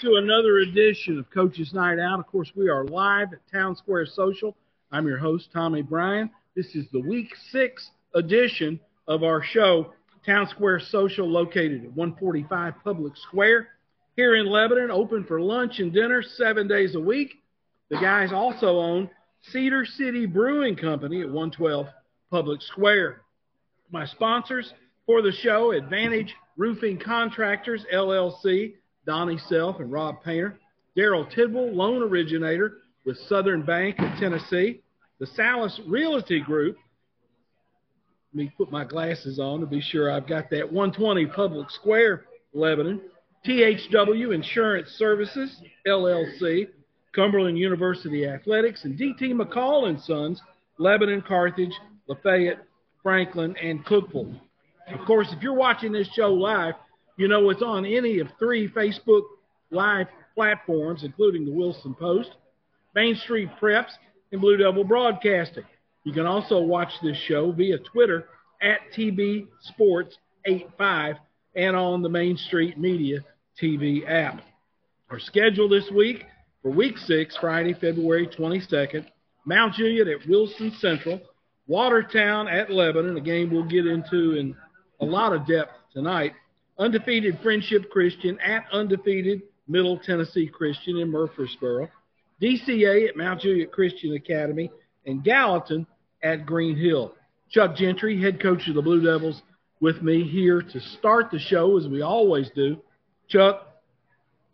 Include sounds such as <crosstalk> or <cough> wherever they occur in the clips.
to another edition of Coach's Night Out. Of course, we are live at Town Square Social. I'm your host, Tommy Bryan. This is the week six edition of our show, Town Square Social, located at 145 Public Square here in Lebanon, open for lunch and dinner seven days a week. The guys also own Cedar City Brewing Company at 112 Public Square. My sponsors for the show, Advantage Roofing Contractors, LLC, Donnie Self and Rob Painter. Daryl Tidwell, loan originator with Southern Bank of Tennessee. The Salas Realty Group. Let me put my glasses on to be sure I've got that 120 Public Square, Lebanon. THW Insurance Services, LLC. Cumberland University Athletics, and DT McCall and Sons, Lebanon, Carthage, Lafayette, Franklin, and Cookeville. Of course, if you're watching this show live, you know it's on any of three Facebook Live platforms, including the Wilson Post, Main Street Preps, and Blue Devil Broadcasting. You can also watch this show via Twitter at TB Sports 85 and on the Main Street Media TV app. Our schedule this week for week six, Friday, February 22nd, Mount Juliet at Wilson Central, Watertown at Lebanon, a game we'll get into in a lot of depth tonight. Undefeated Friendship Christian at undefeated Middle Tennessee Christian in Murfreesboro, DCA at Mount Juliet Christian Academy, and Gallatin at Green Hill. Chuck Gentry, head coach of the Blue Devils, with me here to start the show as we always do. Chuck,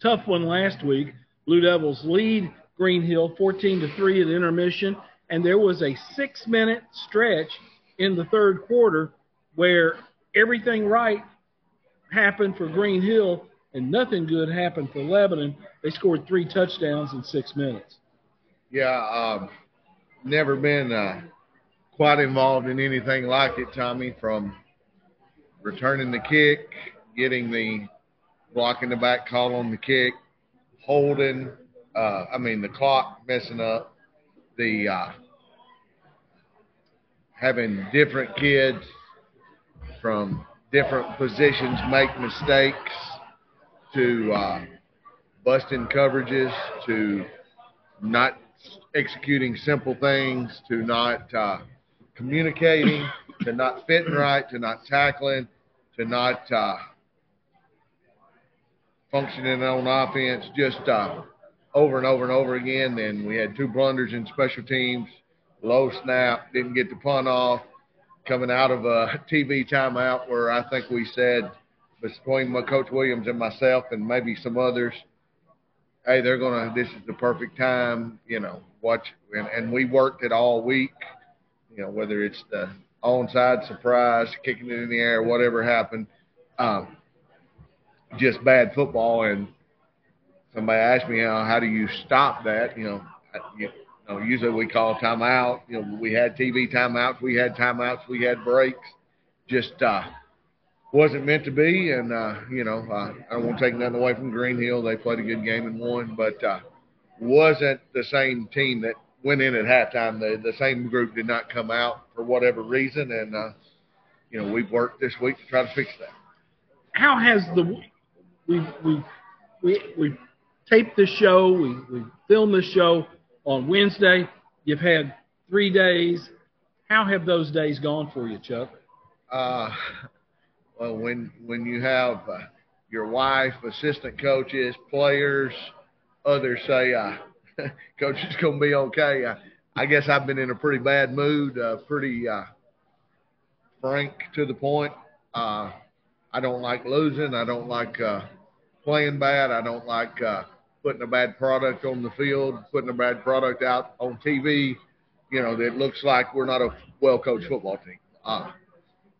tough one last week. Blue Devils lead Green Hill 14 to 3 at intermission, and there was a six minute stretch in the third quarter where everything right happened for Green Hill and nothing good happened for Lebanon. They scored three touchdowns in six minutes. Yeah, um, never been uh, quite involved in anything like it, Tommy, from returning the kick, getting the blocking the back call on the kick, holding, uh, I mean, the clock messing up, the uh, having different kids from different positions make mistakes to uh, busting coverages to not executing simple things to not uh, communicating to not fitting right to not tackling to not uh, functioning on offense just uh, over and over and over again. Then we had two blunders in special teams, low snap, didn't get the punt off, coming out of a TV timeout where I think we said between my coach Williams and myself and maybe some others, hey, they're gonna. This is the perfect time, you know. Watch, and, and we worked it all week. You know, whether it's the onside surprise, kicking it in the air, whatever happened. Um, just bad football. And somebody asked me, know, how do you stop that? You know, you know, usually we call timeout. You know, we had TV timeouts, we had timeouts, we had breaks. Just uh, wasn't meant to be. And uh, you know, uh, I to take nothing away from Green Hill. They played a good game and won, but uh, wasn't the same team that went in at halftime. The the same group did not come out for whatever reason, and uh, you know, we've worked this week to try to fix that. How has the we we we we taped the show, we we filmed the show on Wednesday. You've had three days. How have those days gone for you, Chuck? Uh, well, when when you have uh, your wife, assistant coaches, players, others say, uh, <laughs> "Coach, it's gonna be okay." Uh, I guess I've been in a pretty bad mood, uh, pretty uh, frank to the point. Uh, I don't like losing. I don't like uh, playing bad. I don't like uh, putting a bad product on the field, putting a bad product out on TV. You know, that looks like we're not a well coached football team. Uh,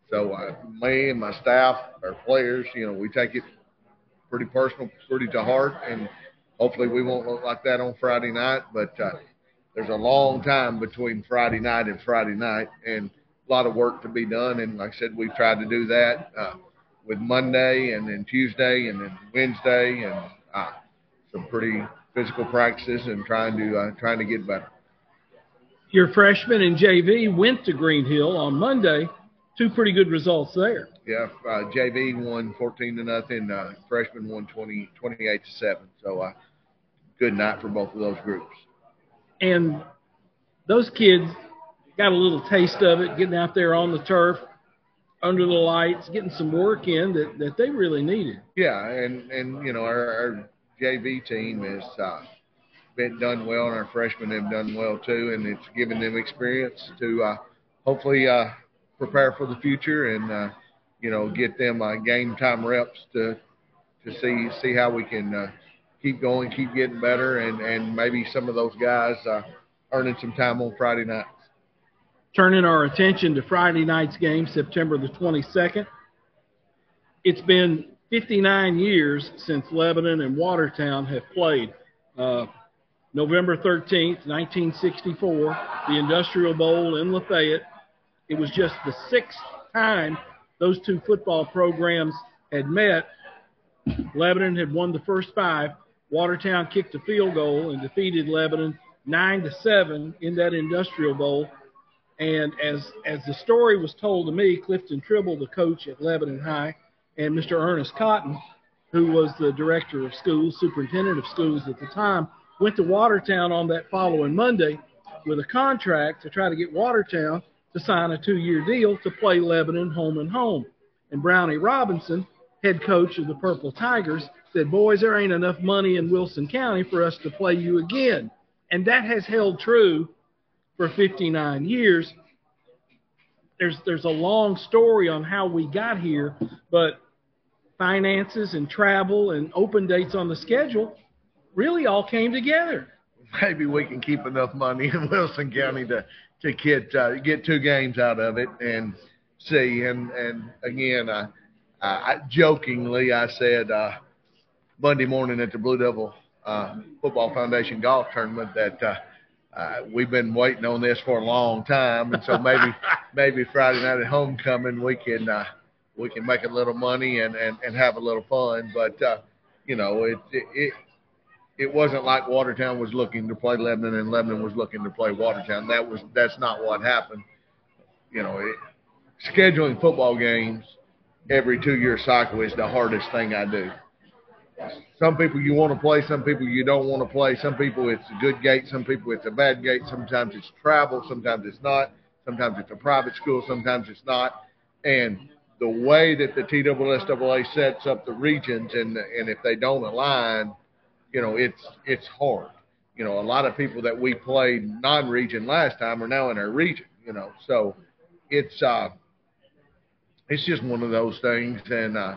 so uh, me and my staff, our players, you know, we take it pretty personal, pretty to heart, and hopefully we won't look like that on Friday night. But uh, there's a long time between Friday night and Friday night, and a lot of work to be done. And like I said, we've tried to do that. Uh, with Monday and then Tuesday and then Wednesday and uh, some pretty physical practices and trying to uh, trying to get better. Your freshman and JV went to Green Hill on Monday. Two pretty good results there. Yeah, uh, JV won 14 to nothing. Uh, freshman won 20, 28 to seven. So, uh, good night for both of those groups. And those kids got a little taste of it, getting out there on the turf, under the lights, getting some work in that, that they really needed. Yeah, and and you know our, our JV team has uh, been done well, and our freshmen have done well too, and it's given them experience to uh, hopefully uh, prepare for the future and uh, you know get them uh, game time reps to to see see how we can uh, keep going, keep getting better, and and maybe some of those guys uh, earning some time on Friday nights. Turning our attention to Friday night's game, September the 22nd. It's been 59 years since Lebanon and Watertown have played. Uh, November 13th, 1964, the Industrial Bowl in Lafayette. It was just the sixth time those two football programs had met. Lebanon had won the first five. Watertown kicked a field goal and defeated Lebanon nine to seven in that Industrial Bowl. And as as the story was told to me, Clifton Tribble, the coach at Lebanon High, and Mr. Ernest Cotton, who was the director of schools, superintendent of schools at the time, went to Watertown on that following Monday with a contract to try to get Watertown to sign a two-year deal to play Lebanon home and home. And Brownie Robinson, head coach of the Purple Tigers, said, "Boys, there ain't enough money in Wilson County for us to play you again." And that has held true for 59 years. There's there's a long story on how we got here, but finances and travel and open dates on the schedule really all came together. Maybe we can keep enough money in Wilson County to to get uh, get two games out of it and see. And and again, I, I jokingly I said uh, Monday morning at the Blue Devil uh, Football Foundation golf tournament that. Uh, uh, we've been waiting on this for a long time, and so maybe <laughs> maybe Friday night at homecoming we can uh, we can make a little money and, and, and have a little fun. But uh, you know, it, it it wasn't like Watertown was looking to play Lebanon and Lebanon was looking to play Watertown. That was that's not what happened. You know, it, scheduling football games every two year cycle is the hardest thing I do. Some people you want to play, some people you don't want to play. Some people it's a good gate, some people it's a bad gate. Sometimes it's travel, sometimes it's not. Sometimes it's a private school, sometimes it's not. And the way that the TSSAA sets up the regions, and and if they don't align, you know, it's it's hard. You know, a lot of people that we played non-region last time are now in our region. You know, so it's uh, it's just one of those things, and uh,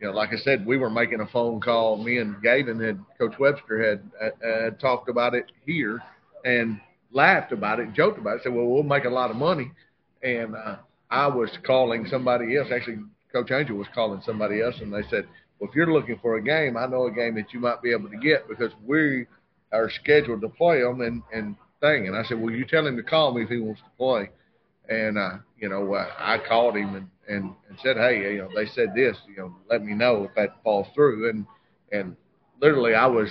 you know, like I said, we were making a phone call. Me and Gavin had Coach Webster had uh, had talked about it here and laughed about it, joked about it. Said, "Well, we'll make a lot of money." And uh, I was calling somebody else. Actually, Coach Angel was calling somebody else, and they said, "Well, if you're looking for a game, I know a game that you might be able to get because we are scheduled to play them." And and thing. And I said, "Well, you tell him to call me if he wants to play." And uh, you know, uh, I called him and and, and said, hey, you know, they said this, you know, let me know if that falls through. And and literally, I was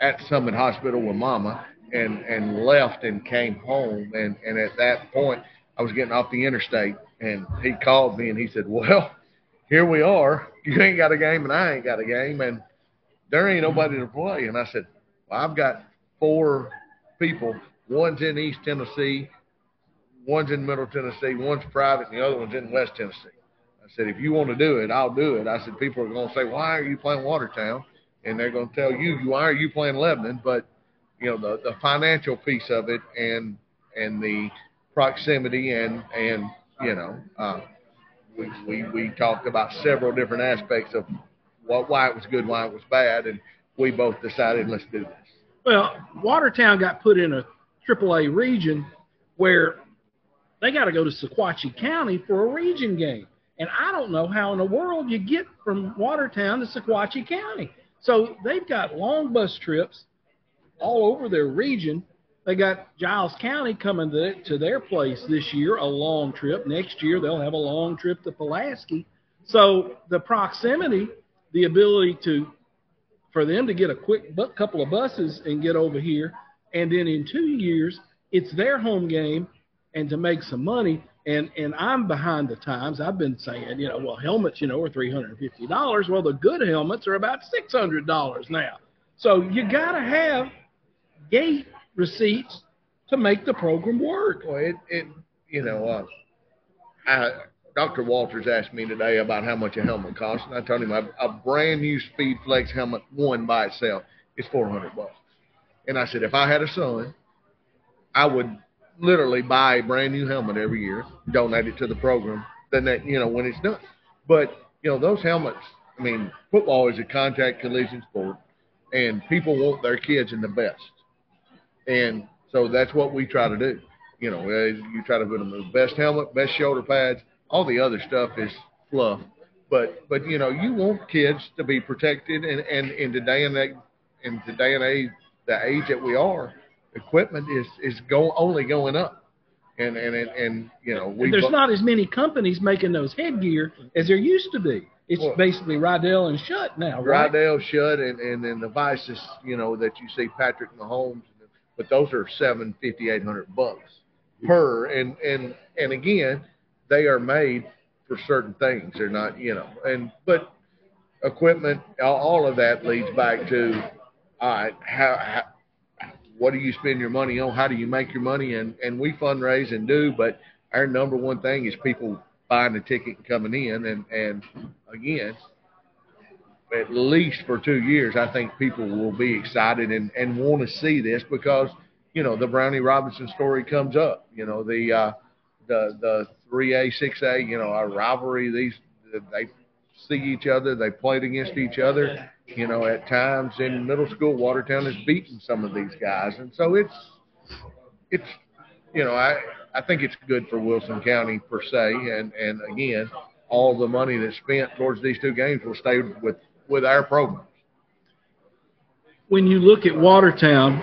at Summit Hospital with Mama and and left and came home. And and at that point, I was getting off the interstate, and he called me and he said, well, here we are. You ain't got a game, and I ain't got a game, and there ain't nobody to play. And I said, well, I've got four people. One's in East Tennessee One's in Middle Tennessee, one's private, and the other one's in West Tennessee. I said, if you want to do it, I'll do it. I said, people are going to say, why are you playing Watertown? And they're going to tell you, why are you playing Lebanon? But, you know, the, the financial piece of it and and the proximity and, and you know, uh, we, we, we talked about several different aspects of what, why it was good, why it was bad, and we both decided, let's do this. Well, Watertown got put in a AAA region where they got to go to Sequatchie County for a region game. And I don't know how in the world you get from Watertown to Sequatchie County. So they've got long bus trips all over their region. They got Giles County coming to, to their place this year, a long trip. Next year they'll have a long trip to Pulaski. So the proximity, the ability to for them to get a quick couple of buses and get over here, and then in two years it's their home game and to make some money. And and I'm behind the times. I've been saying, you know, well, helmets, you know, are three hundred and fifty dollars. Well, the good helmets are about six hundred dollars now. So you got to have gate receipts to make the program work. Well, it, it you know, uh, I, Dr. Walters asked me today about how much a helmet costs, and I told him a, a brand new SpeedFlex helmet, one by itself, is 400 bucks. And I said, if I had a son, I would literally buy a brand new helmet every year, donate it to the program, then that, you know, when it's done. But, you know, those helmets, I mean, football is a contact collision sport, and people want their kids in the best. And so that's what we try to do. You know, you try to put them the best helmet, best shoulder pads. All the other stuff is fluff. But but you know, you want kids to be protected, and and in today and that in today and age, the age that we are, equipment is is go only going up. And and and, and you know, we there's not as many companies making those headgear as there used to be. It's well, basically Riddell and Schutt now, right? Riddell, Schutt, and and then the VICIS, you know, that you see Patrick Mahomes, but those are seven fifty eight hundred bucks per, and and and again, they are made for certain things. They're not, you know, and but equipment, all of that leads back to, all right, how, how what do you spend your money on? How do you make your money? And and we fundraise and do, but our number one thing is people buying the ticket and coming in. And and again, at least for two years, I think people will be excited and and want to see this because you know the Brownie Robinson story comes up. You know the uh, the the three A six A. You know our rivalry. These they see each other. They played against each other. You know at times in middle school, Watertown has beaten some of these guys, and so it's it's you know I I think it's good for Wilson County per se, and and again, all the money that's spent towards these two games will stay with with our programs. When you look at Watertown,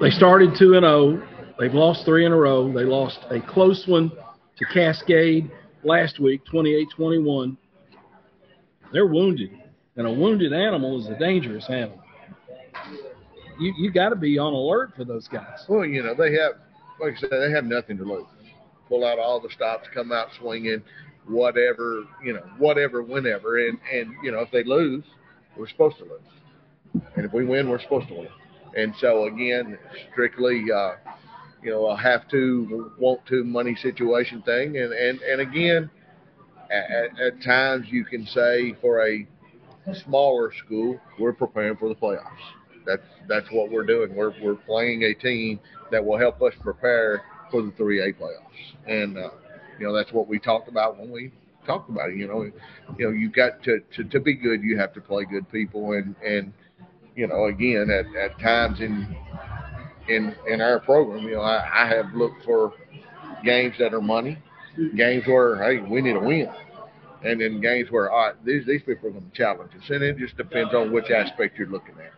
they started two and zero. Oh. They've lost three in a row. They lost a close one to Cascade last week, 28-21. They're wounded, and a wounded animal is a dangerous animal. You you got to be on alert for those guys. Well, you know they have like I said, they have nothing to lose. Pull out all the stops, come out swinging, whatever, you know, whatever, whenever. And, and you know, if they lose, we're supposed to lose. And if we win, we're supposed to win. And so, again, strictly, uh, you know, a have to, want to money situation thing. And, and, and again, at, at times you can say for a smaller school, we're preparing for the playoffs. That's that's what we're doing. We're we're playing a team that will help us prepare for the 3A playoffs, and uh, you know that's what we talked about when we talked about it. You know, you know you got to, to to be good, you have to play good people, and and you know again at at times in in in our program, you know I, I have looked for games that are money, games where hey we need a win, and then games where all right these these people are going to challenge us, and it just depends on which aspect you're looking at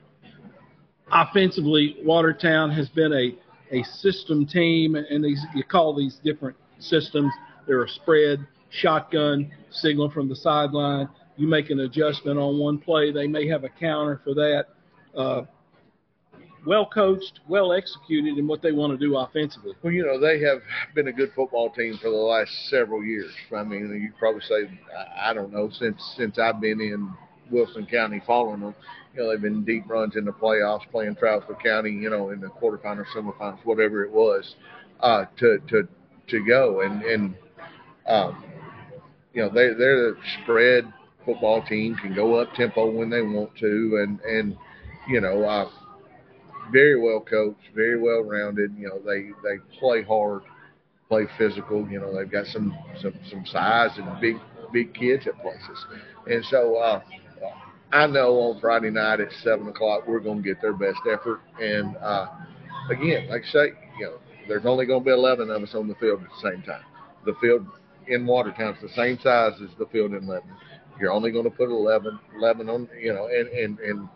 offensively, Watertown has been a, a system team, and these you call these different systems. They're spread, shotgun, signal from the sideline. You make an adjustment on one play, they may have a counter for that. Uh, well coached, well executed in what they want to do offensively. Well, you know, they have been a good football team for the last several years. I mean, you probably say, I don't know, since since I've been in Wilson County following them. You know, they've been deep runs in the playoffs, playing Trousdale County, you know, in the quarterfinals, semifinals, whatever it was, uh, to to to go. And and um, you know, they they're the spread football team, can go up tempo when they want to, and and you know, uh, very well coached, very well rounded. You know, they they play hard, play physical. You know, they've got some some some size and big big kids at places, and so. uh I know on Friday night at seven o'clock we're going to get their best effort. And uh, again, like I say, you know, there's only going to be 11 of us on the field at the same time. The field in Watertown is the same size as the field in Lebanon. You're only going to put 11, 11 on, you know, and and and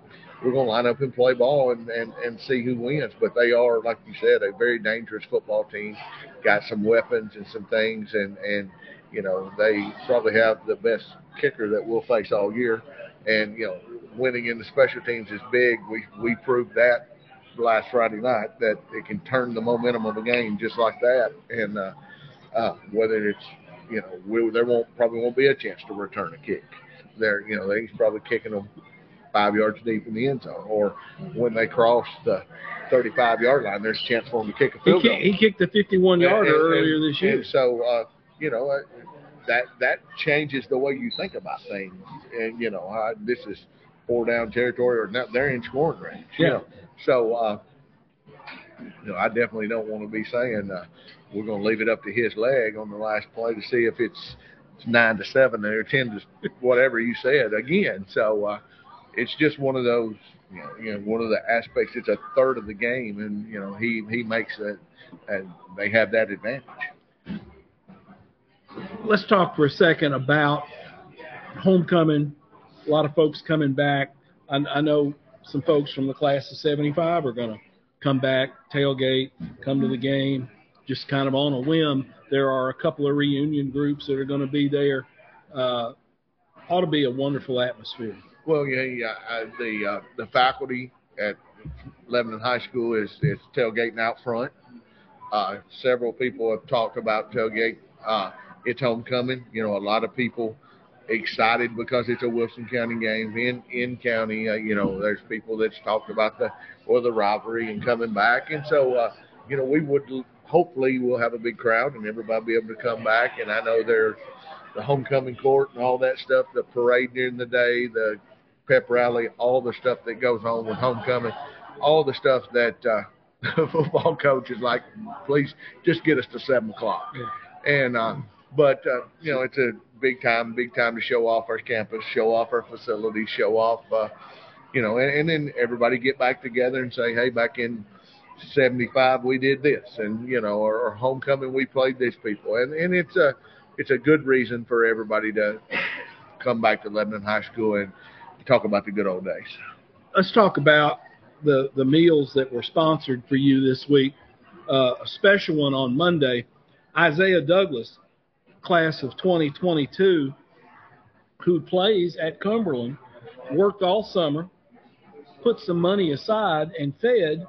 we're going to line up and play ball and, and, and see who wins. But they are, like you said, a very dangerous football team. Got some weapons and some things, and and you know they probably have the best kicker that we'll face all year. And you know, winning in the special teams is big. We we proved that last Friday night that it can turn the momentum of a game just like that. And uh, Uh, whether it's you know we, there won't probably won't be a chance to return a kick. There you know he's probably kicking them five yards deep in the end zone, or when they cross the 35 yard line, there's a chance for him to kick a field he, goal. He kicked the 51 yarder earlier this year. And so uh, you know uh, that that changes the way you think about things, and you know uh, this is four down territory or not, they're in scoring range. Yeah. You know? So uh, you know I definitely don't want to be saying. Uh, we're going to leave it up to his leg on the last play to see if it's, it's nine to seven or ten to whatever you said again. So uh, it's just one of those, you know, you know, one of the aspects. It's a third of the game, and you know he he makes it, and they have that advantage. Let's talk for a second about homecoming. A lot of folks coming back. I, I know some folks from the class of '75 are going to come back, tailgate, come to the game just kind of on a whim. There are a couple of reunion groups that are going to be there. Uh, ought to be a wonderful atmosphere. Well, yeah, yeah. Uh, the uh, the faculty at Lebanon High School is is tailgating out front. Uh, several people have talked about tailgate. Uh, it's homecoming. You know, a lot of people excited because it's a Wilson County game in in county. Uh, you know, there's people that's talked about the or the rivalry and coming back, and so uh, you know we would hopefully we'll have a big crowd and everybody be able to come back. And I know there's the homecoming court and all that stuff, the parade during the day, the pep rally, all the stuff that goes on with homecoming, all the stuff that uh, the <laughs> football coach is like, please just get us to seven o'clock. And uh, but uh, you know it's a big time, big time to show off our campus, show off our facilities, show off. Uh, you know, and, and then everybody get back together and say, hey, back in 75 we did this and you know or, or homecoming we played these people and and it's a it's a good reason for everybody to come back to Lebanon High School and talk about the good old days. Let's talk about the the meals that were sponsored for you this week. Uh, a special one on Monday. Isaiah Douglas, class of 2022, who plays at Cumberland, worked all summer, put some money aside, and fed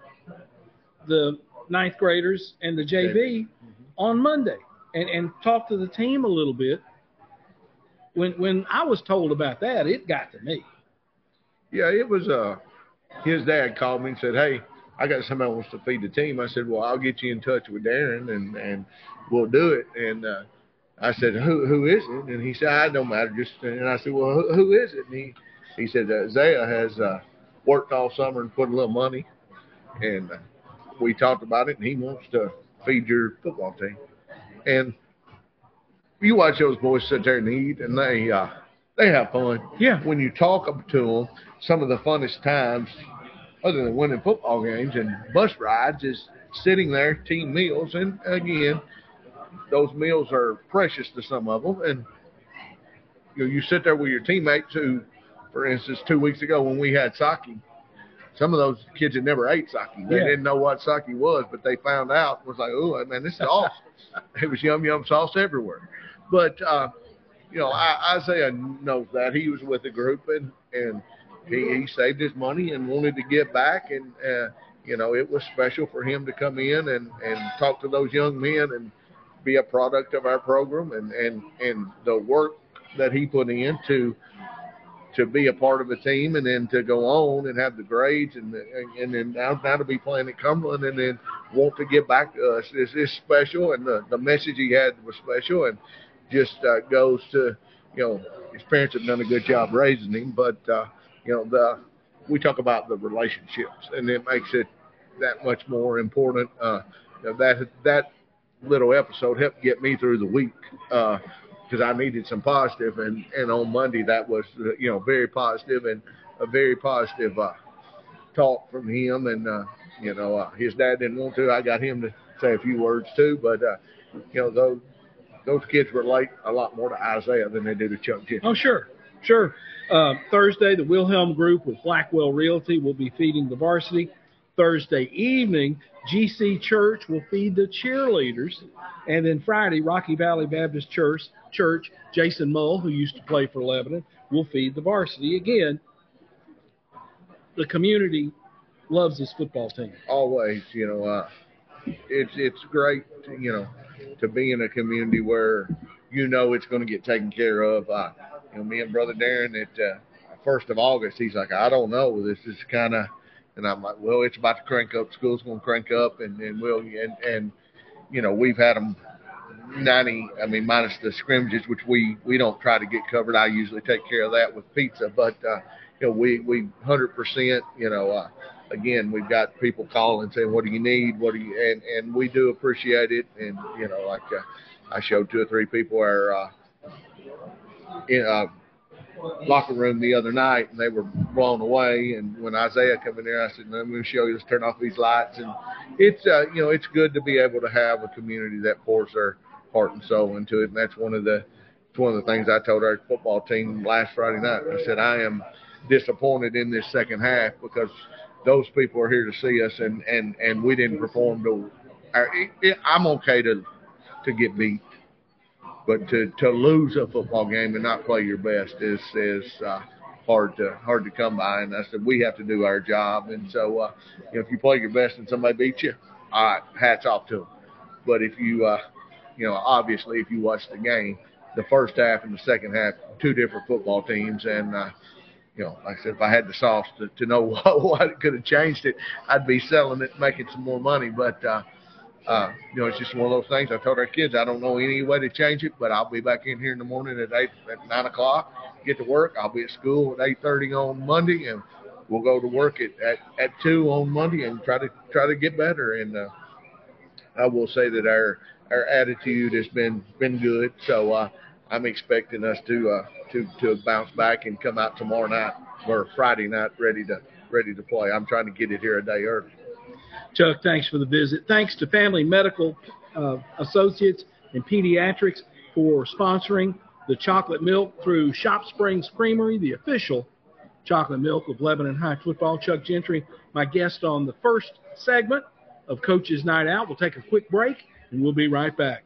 the ninth graders and the JV mm-hmm. on Monday and, and talk to the team a little bit. When when I was told about that, it got to me. Yeah, it was uh his dad called me and said, Hey, I got somebody wants to feed the team. I said, Well, I'll get you in touch with Darren and, and we'll do it and uh I said, Who who is it? And he said, I don't matter, just and I said, Well who, who is it? And he he said, uh, Zaya has uh worked all summer and put a little money and uh, we talked about it, and he wants to feed your football team. And you watch those boys sit there and eat, and they uh, they have fun. Yeah. When you talk to them, some of the funnest times, other than winning football games and bus rides, is sitting there, team meals, and again, those meals are precious to some of them, and you know, you sit there with your teammates who, for instance, two weeks ago when we had sake, some of those kids had never ate sake. They yeah. didn't know what sake was, but they found out was like, oh man, this is awesome. <laughs> it was yum yum sauce everywhere. But uh, you know, I, Isaiah knows that he was with a group and and he, he saved his money and wanted to give back and uh, you know it was special for him to come in and and talk to those young men and be a product of our program and and and the work that he put in to to be a part of a team and then to go on and have the grades and and then now, now to be playing at Cumberland and then want to give back to us is is special and the the message he had was special and just uh, goes to you know his parents have done a good job raising him but uh, you know the we talk about the relationships and it makes it that much more important uh, that that little episode helped get me through the week uh, because I needed some positive, and and on Monday that was you know very positive and a very positive uh, talk from him, and uh, you know uh, his dad didn't want to. I got him to say a few words too, but uh, you know those those kids relate a lot more to Isaiah than they do to Chuck Gentry. Oh sure, sure. Uh, Thursday, the Wilhelm Group with Blackwell Realty will be feeding the varsity. Thursday evening, GC Church will feed the cheerleaders. And then Friday, Rocky Valley Baptist Church, Church, Jason Mull, who used to play for Lebanon, will feed the varsity. Again, the community loves this football team. Always, you know, uh, it's it's great, you know, to be in a community where you know it's going to get taken care of. Uh, you know, me and brother Darren at uh, first of August, he's like, I don't know. This is kind of, and I'm like, well, it's about to crank up. School's going to crank up, and and we'll and and you know we've had them 90. I mean, minus the scrimmages, which we we don't try to get covered. I usually take care of that with pizza, but uh, you know we we 100 percent. You know, uh, again, we've got people calling saying, "What do you need? What do you?" and and we do appreciate it. And you know, like uh, I showed two or three people our uh, in, uh, locker room the other night, and they were blown away. And when Isaiah come in there, I said, "Let me show you. Let's turn off these lights." And it's uh, you know, it's good to be able to have a community that pours their heart and soul into it. And that's one of the it's one of the things I told our football team last Friday night. I said I am disappointed in this second half because those people are here to see us, and and and we didn't perform to. Our, it, it, I'm okay to to get beat, but to to lose a football game and not play your best is is uh, hard to hard to come by. And I said we have to do our job, and so uh, you know, if you play your best and somebody beats you, all right, hats off to them. But if you uh, you know, obviously, if you watch the game, the first half and the second half, two different football teams, and uh, you know, like I said, if I had the sauce to, to know <laughs> what, what could have changed it, I'd be selling it, making some more money. But uh, uh, you know, it's just one of those things. I told our kids I don't know any way to change it, but I'll be back in here in the morning at eight, at nine o'clock, get to work. I'll be at school at eight thirty on Monday, and we'll go to work at, at at two on Monday and try to try to get better. And uh, I will say that our our attitude has been been good. So uh, I'm expecting us to uh, to to bounce back and come out tomorrow night or Friday night ready to ready to play. I'm trying to get it here a day early. Chuck, thanks for the visit. Thanks to Family Medical uh, Associates and Pediatrics for sponsoring the chocolate milk through Shop Springs Creamery, the official chocolate milk of Lebanon High football. Chuck Gentry, my guest on the first segment of Coach's Night Out. We'll take a quick break and we'll be right back.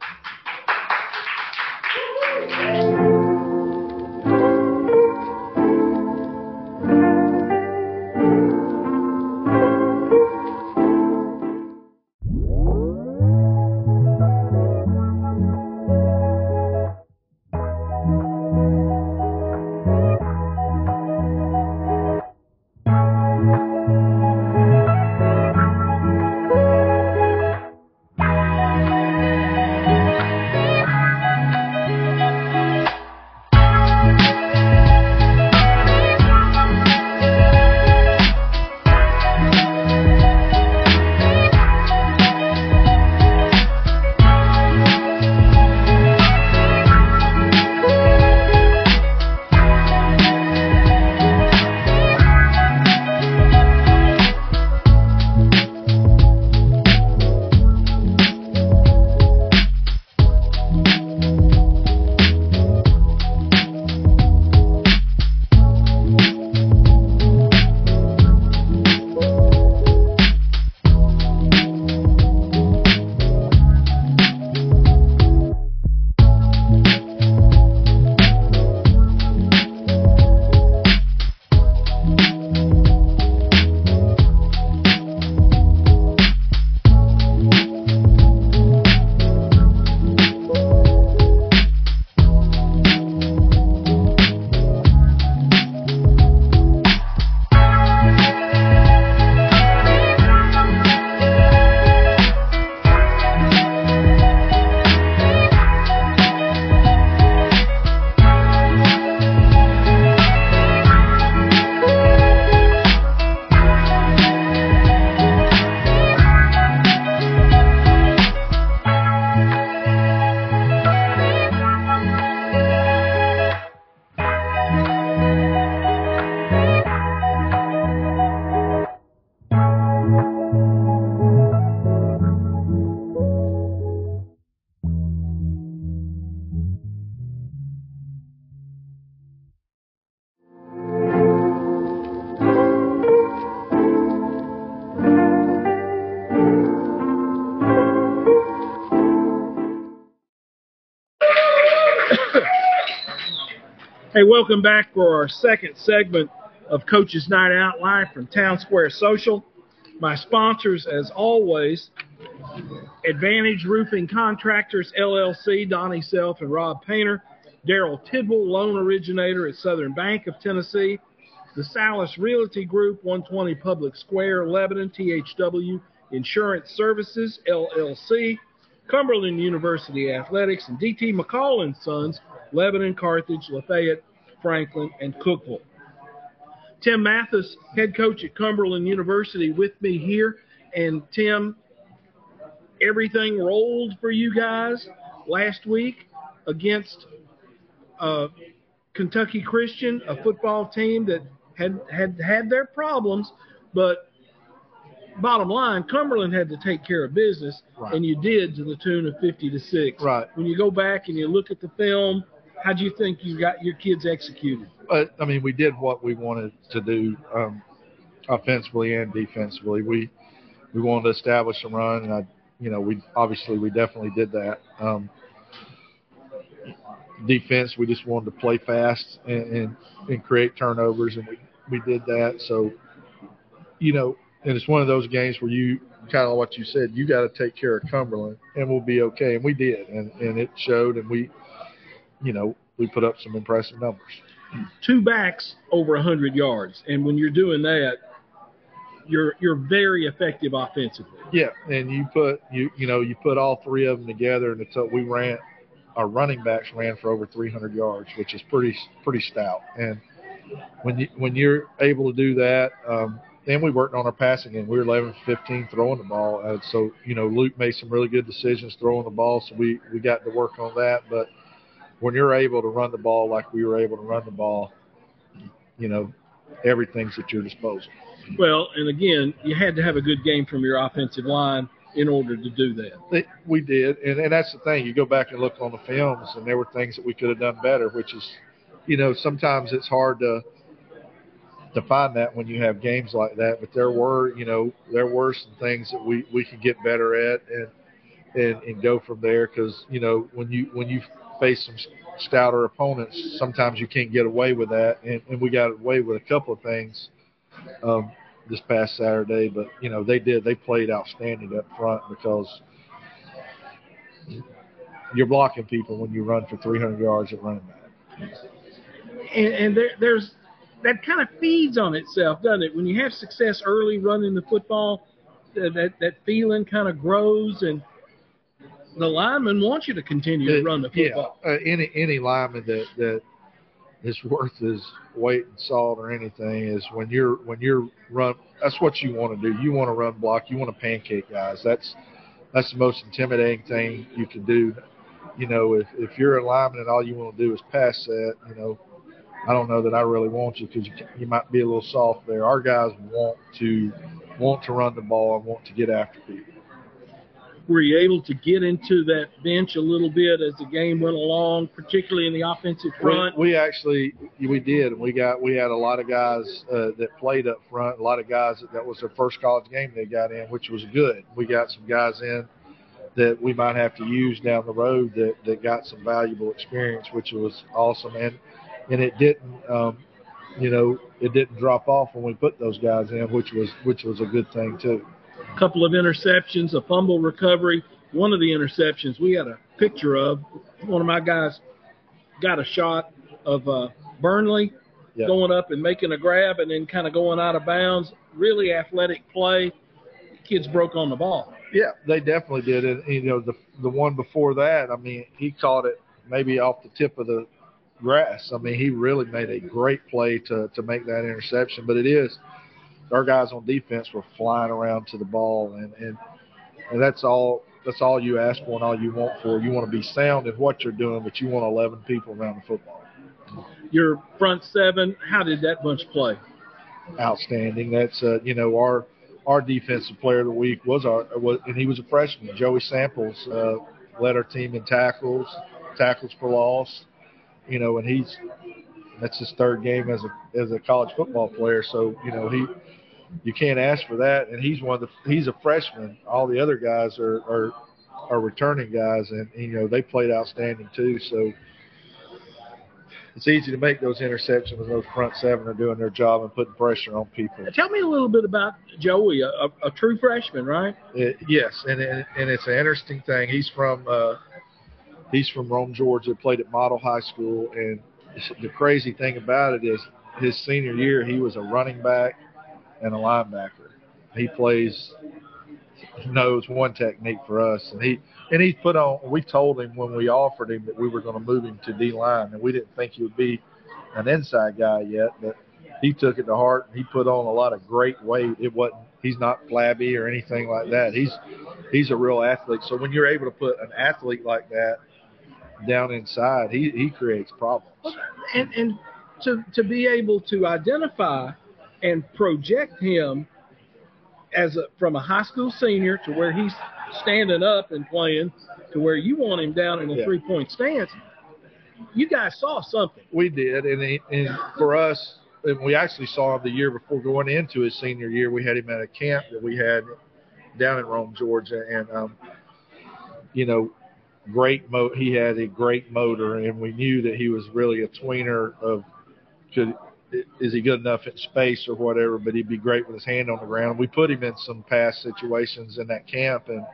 Hey, welcome back for our second segment of Coach's Night Out live from Town Square Social. My sponsors, as always, Advantage Roofing Contractors LLC, Donnie Self and Rob Painter, Daryl Tidwell, loan originator at Southern Bank of Tennessee, the Salis Realty Group, 120 Public Square, Lebanon, THW Insurance Services LLC, Cumberland University Athletics, and DT McCall and Sons, Lebanon, Carthage, Lafayette, Franklin, and Cookeville. Tim Mathis, head coach at Cumberland University, with me here. And Tim, everything rolled for you guys last week against uh, Kentucky Christian, a football team that had had had their problems, but bottom line, Cumberland had to take care of business, Right. and you did to the tune of fifty to six. Right. When you go back and you look at the film, how do you think you got your kids executed? But I mean, we did what we wanted to do, um, offensively and defensively. We we wanted to establish a run, and I, you know, we obviously we definitely did that. Um, defense, we just wanted to play fast and, and and create turnovers, and we we did that. So, you know, and it's one of those games where you kind of what you said, you got to take care of Cumberland, and we'll be okay, and we did, and and it showed, and we, you know, we put up some impressive numbers. Two backs over hundred yards, and when you're doing that, you're you're very effective offensively. Yeah, and you put you you know you put all three of them together, and it's we ran our running backs ran for over 300 yards, which is pretty pretty stout. And when you when you're able to do that, um, and we worked on our passing game. We were 11 for 15 throwing the ball, uh, so you know Luke made some really good decisions throwing the ball, so we we got to work on that. But when you're able to run the ball like we were able to run the ball, you know everything's at your disposal. Well, and again, you had to have a good game from your offensive line in order to do that. We did, and, and that's the thing. You go back and look on the films, and there were things that we could have done better. Which is, you know, sometimes it's hard to to find that when you have games like that. But there were, you know, there were some things that we we could get better at, and and and go from there. Because you know, when you when you face some stouter opponents, sometimes you can't get away with that, and, and we got away with a couple of things. Um, this past Saturday, but you know they did. They played outstanding up front because you're blocking people when you run for 300 yards at running back. And, and there, there's that kind of feeds on itself, doesn't it? When you have success early running the football, that that feeling kind of grows, and the linemen want you to continue to run the football. Yeah, uh, any any lineman that that is worth his weight in salt or anything is when you're when you're run. That's what you want to do. You want to run block. You want to pancake guys. That's that's the most intimidating thing you can do. You know, if if you're a lineman and all you want to do is pass that, you know, I don't know that I really want you because you, you might be a little soft there. Our guys want to want to run the ball and want to get after people. Were you able to get into that bench a little bit as the game went along, particularly in the offensive front? We, we actually we did. We got we had a lot of guys uh, that played up front. A lot of guys that, that was their first college game they got in, which was good. We got some guys in that we might have to use down the road that, that got some valuable experience, which was awesome. And and it didn't, um, you know, it didn't drop off when we put those guys in, which was which was a good thing too. A couple of interceptions, a fumble recovery. One of the interceptions we had a picture of. One of my guys got a shot of uh, Burnley Yeah. going up and making a grab and then kind of going out of bounds. Really athletic play. Kids broke on the ball. Yeah, they definitely did. And you know, the the one before that, I mean, he caught it maybe off the tip of the grass. I mean, he really made a great play to to make that interception. But it is our guys on defense were flying around to the ball, and and and that's all. That's all you ask for and all you want for. You want to be sound in what you're doing, but you want 11 people around the football. Your front seven, how did that bunch play? outstanding. That's uh, you know our our defensive player of the week was our was, and he was a freshman. Joey Samples uh, led our team in tackles, tackles for loss. You know, and he's that's his third game as a as a college football player. So you know he you can't ask for that. And he's one of the he's a freshman. All the other guys are are are returning guys, and you know they played outstanding too. So it's easy to make those interceptions when those front seven are doing their job and putting pressure on people. Tell me a little bit about Joey, a, a, a true freshman, right? It, yes, and, and and it's an interesting thing. He's from uh, he's from Rome, Georgia. Played at Model High School, and the crazy thing about it is his senior year he was a running back and a linebacker. He plays nose one technique for us, and he and he put on. We told him when we offered him that we were going to move him to D line, and we didn't think he would be an inside guy yet, but he took it to heart. And he put on a lot of great weight. It wasn't. He's not flabby or anything like that. He's he's a real athlete. So when you're able to put an athlete like that down inside, he he creates problems. And and to to be able to identify and project him as a, from a high school senior to where he's standing up and playing to where you want him down in a Yeah. three point stance. You guys saw something. We did, and he, and for us, and we actually saw him the year before going into his senior year. We had him at a camp that we had down in Rome, Georgia, and um, you know, great mo. He had a great motor, and we knew that he was really a tweener. Of could is he good enough in space or whatever? But he'd be great with his hand on the ground. We put him in some past situations in that camp, and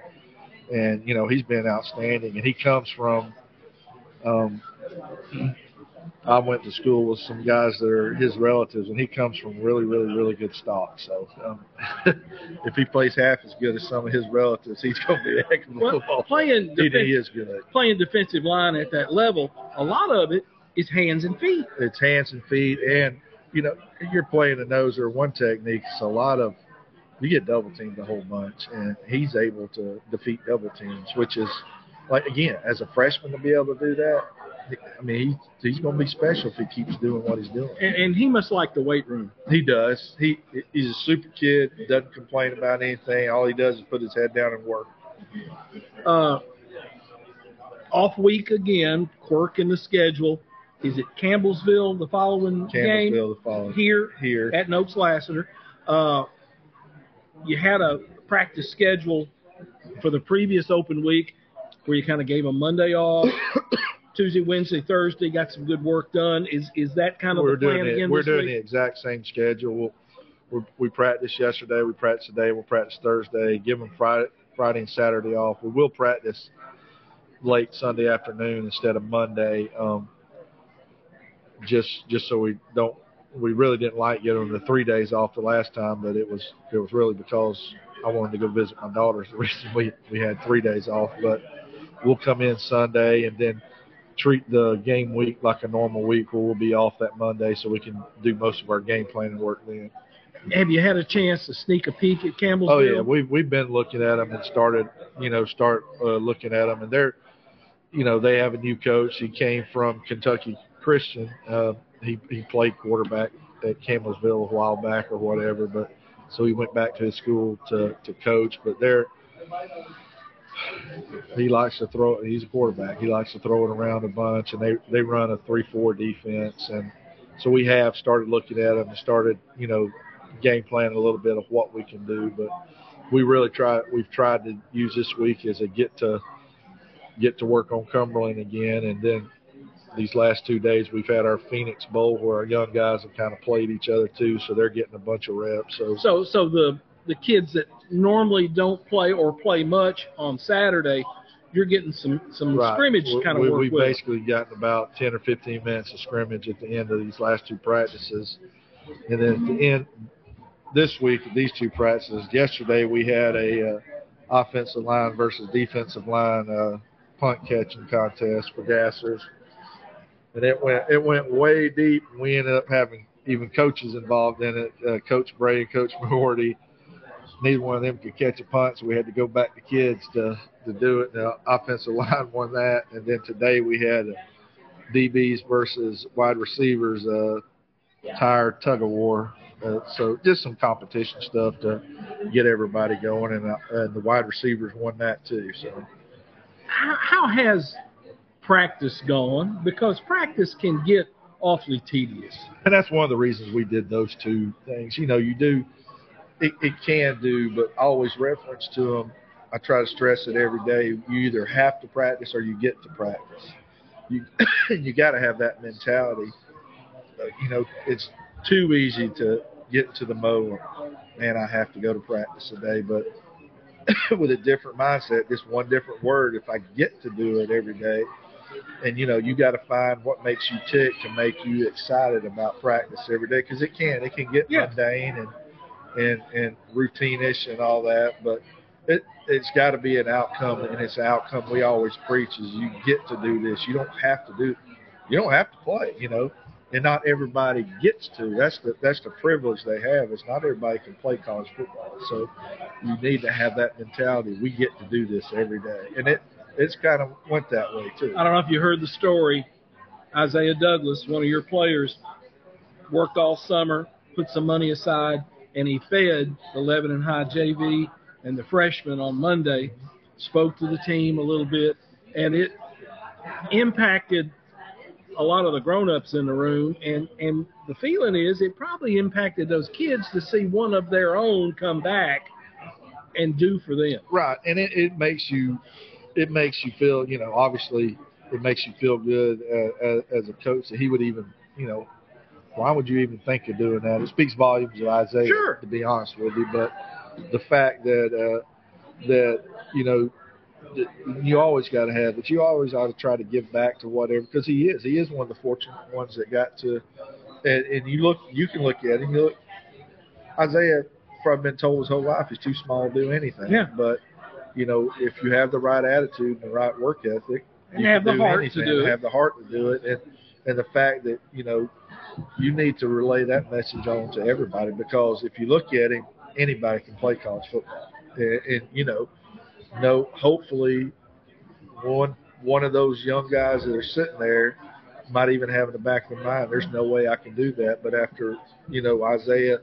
and you know he's been outstanding. And he comes from. Um, I went to school with some guys that are his relatives, and he comes from really, really, really good stock. So, um, <laughs> if he plays half as good as some of his relatives, he's going to be a heck of a Well, football. playing He, defen- he is good. playing defensive line at that level, a lot of it is hands and feet. It's hands and feet, and you know you're playing a nose or one technique. It's a lot of you get double teamed a whole bunch, and he's able to defeat double teams, which is like again as a freshman to be able to do that. I mean, he, he's going to be special if he keeps doing what he's doing. And, and he must like the weight room. He does. He he's a super kid. Doesn't complain about anything. All he does is put his head down and work. Uh, off week again, quirk in the schedule. Is it Campbellsville the following game? The following Here here. at Nokes Lasater. Uh, you had a practice schedule for the previous open week where you kind of gave them Monday off, <coughs> Tuesday, Wednesday, Thursday, got some good work done. Is is that kind of we're the plan doing it. again We're doing week? the exact same schedule. We'll, we're, we practiced yesterday. We practiced today. We'll practice Thursday. Give them Friday, Friday and Saturday off. We will practice late Sunday afternoon instead of Monday. Um, just just so we don't. We really didn't like them the three days off the last time, but it was it was really because I wanted to go visit my daughters. <laughs> The reason we we had three days off, but we'll come in Sunday and then treat the game week like a normal week where we'll be off that Monday so we can do most of our game planning work then. Have you had a chance to sneak a peek at Campbellsville? Oh yeah, we've we've been looking at them and started, you know, start uh, looking at them and they're, you know, they have a new coach. He came from Kentucky Christian. Uh, he he played quarterback at Campbellsville a while back or whatever, but so he went back to his school to to coach. But they're he likes to throw. He's a quarterback. He likes to throw it around a bunch, and they they run a three-four defense, and so we have started looking at them and started, you know, game planning a little bit of what we can do. But we really try. We've tried to use this week as a get to get to work on Cumberland again, and then these last two days we've had our Phoenix Bowl where our young guys have kind of played each other too, so they're getting a bunch of reps. So So so the the kids that normally don't play or play much on Saturday, you're getting some some Right. scrimmage We- kind of we, work We've with. basically gotten about 10 or 15 minutes of scrimmage at the end of these last two practices. And then at the end, this week, these two practices, yesterday we had a uh, offensive line versus defensive line uh, punt catching contest for gassers. And it went it went way deep, and we ended up having even coaches involved in it. Uh, Coach Bray and Coach <laughs> Morty. Neither one of them could catch a punt, so we had to go back to kids to to do it. The offensive <laughs> line won that, and then today we had DBs versus wide receivers, uh, tire tug of war. Uh, so just some competition stuff to get everybody going, and, uh, and the wide receivers won that too. So how, how has practice gone? Because practice can get awfully tedious. and that's one of the reasons we did those two things. You know, you do it, it can do, but always reference to them. I try to stress it every day. You either have to practice or you get to practice. you <coughs> you got to have that mentality. You know, it's too easy to get into the mode. Man, I have to go to practice today, but <coughs> with a different mindset, just one different word. If I get to do it every day, and you know, you got to find what makes you tick to make you excited about practice every day, because it can it can get Yeah. mundane and and and routine-ish and all that, but it it's got to be an outcome, and it's an outcome we always preach is you get to do this. You don't have to do, you don't have to play, you know, and not everybody gets to. That's the that's the privilege they have. Is not everybody can play college football, so you need to have that mentality. We get to do this every day, and it it's kind of went that way too. I don't know if you heard the story. Isaiah Douglas, one of your players, worked all summer, put some money aside, and he fed the Lebanon High JV and the freshmen on Monday. Spoke to the team a little bit, and it impacted a lot of the grown-ups in the room. And and the feeling is it probably impacted those kids to see one of their own come back and do for them. Right, and it, it makes you it makes you feel you know obviously it makes you feel good as, as a coach that he would even you know why would you even think of doing that? It speaks volumes of Isaiah, Sure. to be honest with you. But the fact that uh, that you know that you always got to have, but you always ought to try to give back to whatever because he is he is one of the fortunate ones that got to, and, and you look you can look at him. You look Isaiah probably been told his whole life he's too small to do anything. Yeah. But you know, if you have the right attitude and the right work ethic, And you have the heart to do it. Have the heart to do it, and and the fact that you know you need to relay that message on to everybody because if you look at him, anybody can play college football, and, and you know, no, hopefully one one of those young guys that are sitting there might even have in the back of their mind, there's no way I can do that. But after you know Isaiah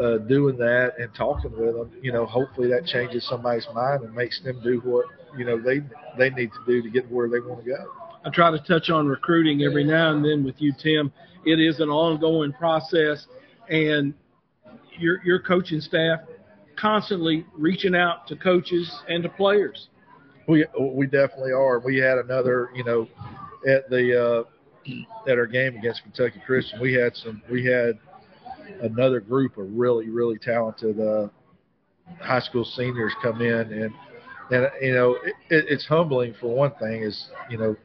uh, doing that and talking with them, you know, hopefully that changes somebody's mind and makes them do what you know they they need to do to get where they want to go. I try to touch on recruiting every now and then with you, Tim. It is an ongoing process, and your your coaching staff constantly reaching out to coaches and to players. We we definitely are. We had another, you know, at the uh, at our game against Kentucky Christian, we had some. We had another group of really really talented uh, high school seniors come in, and and you know it, it, it's humbling for one thing is you know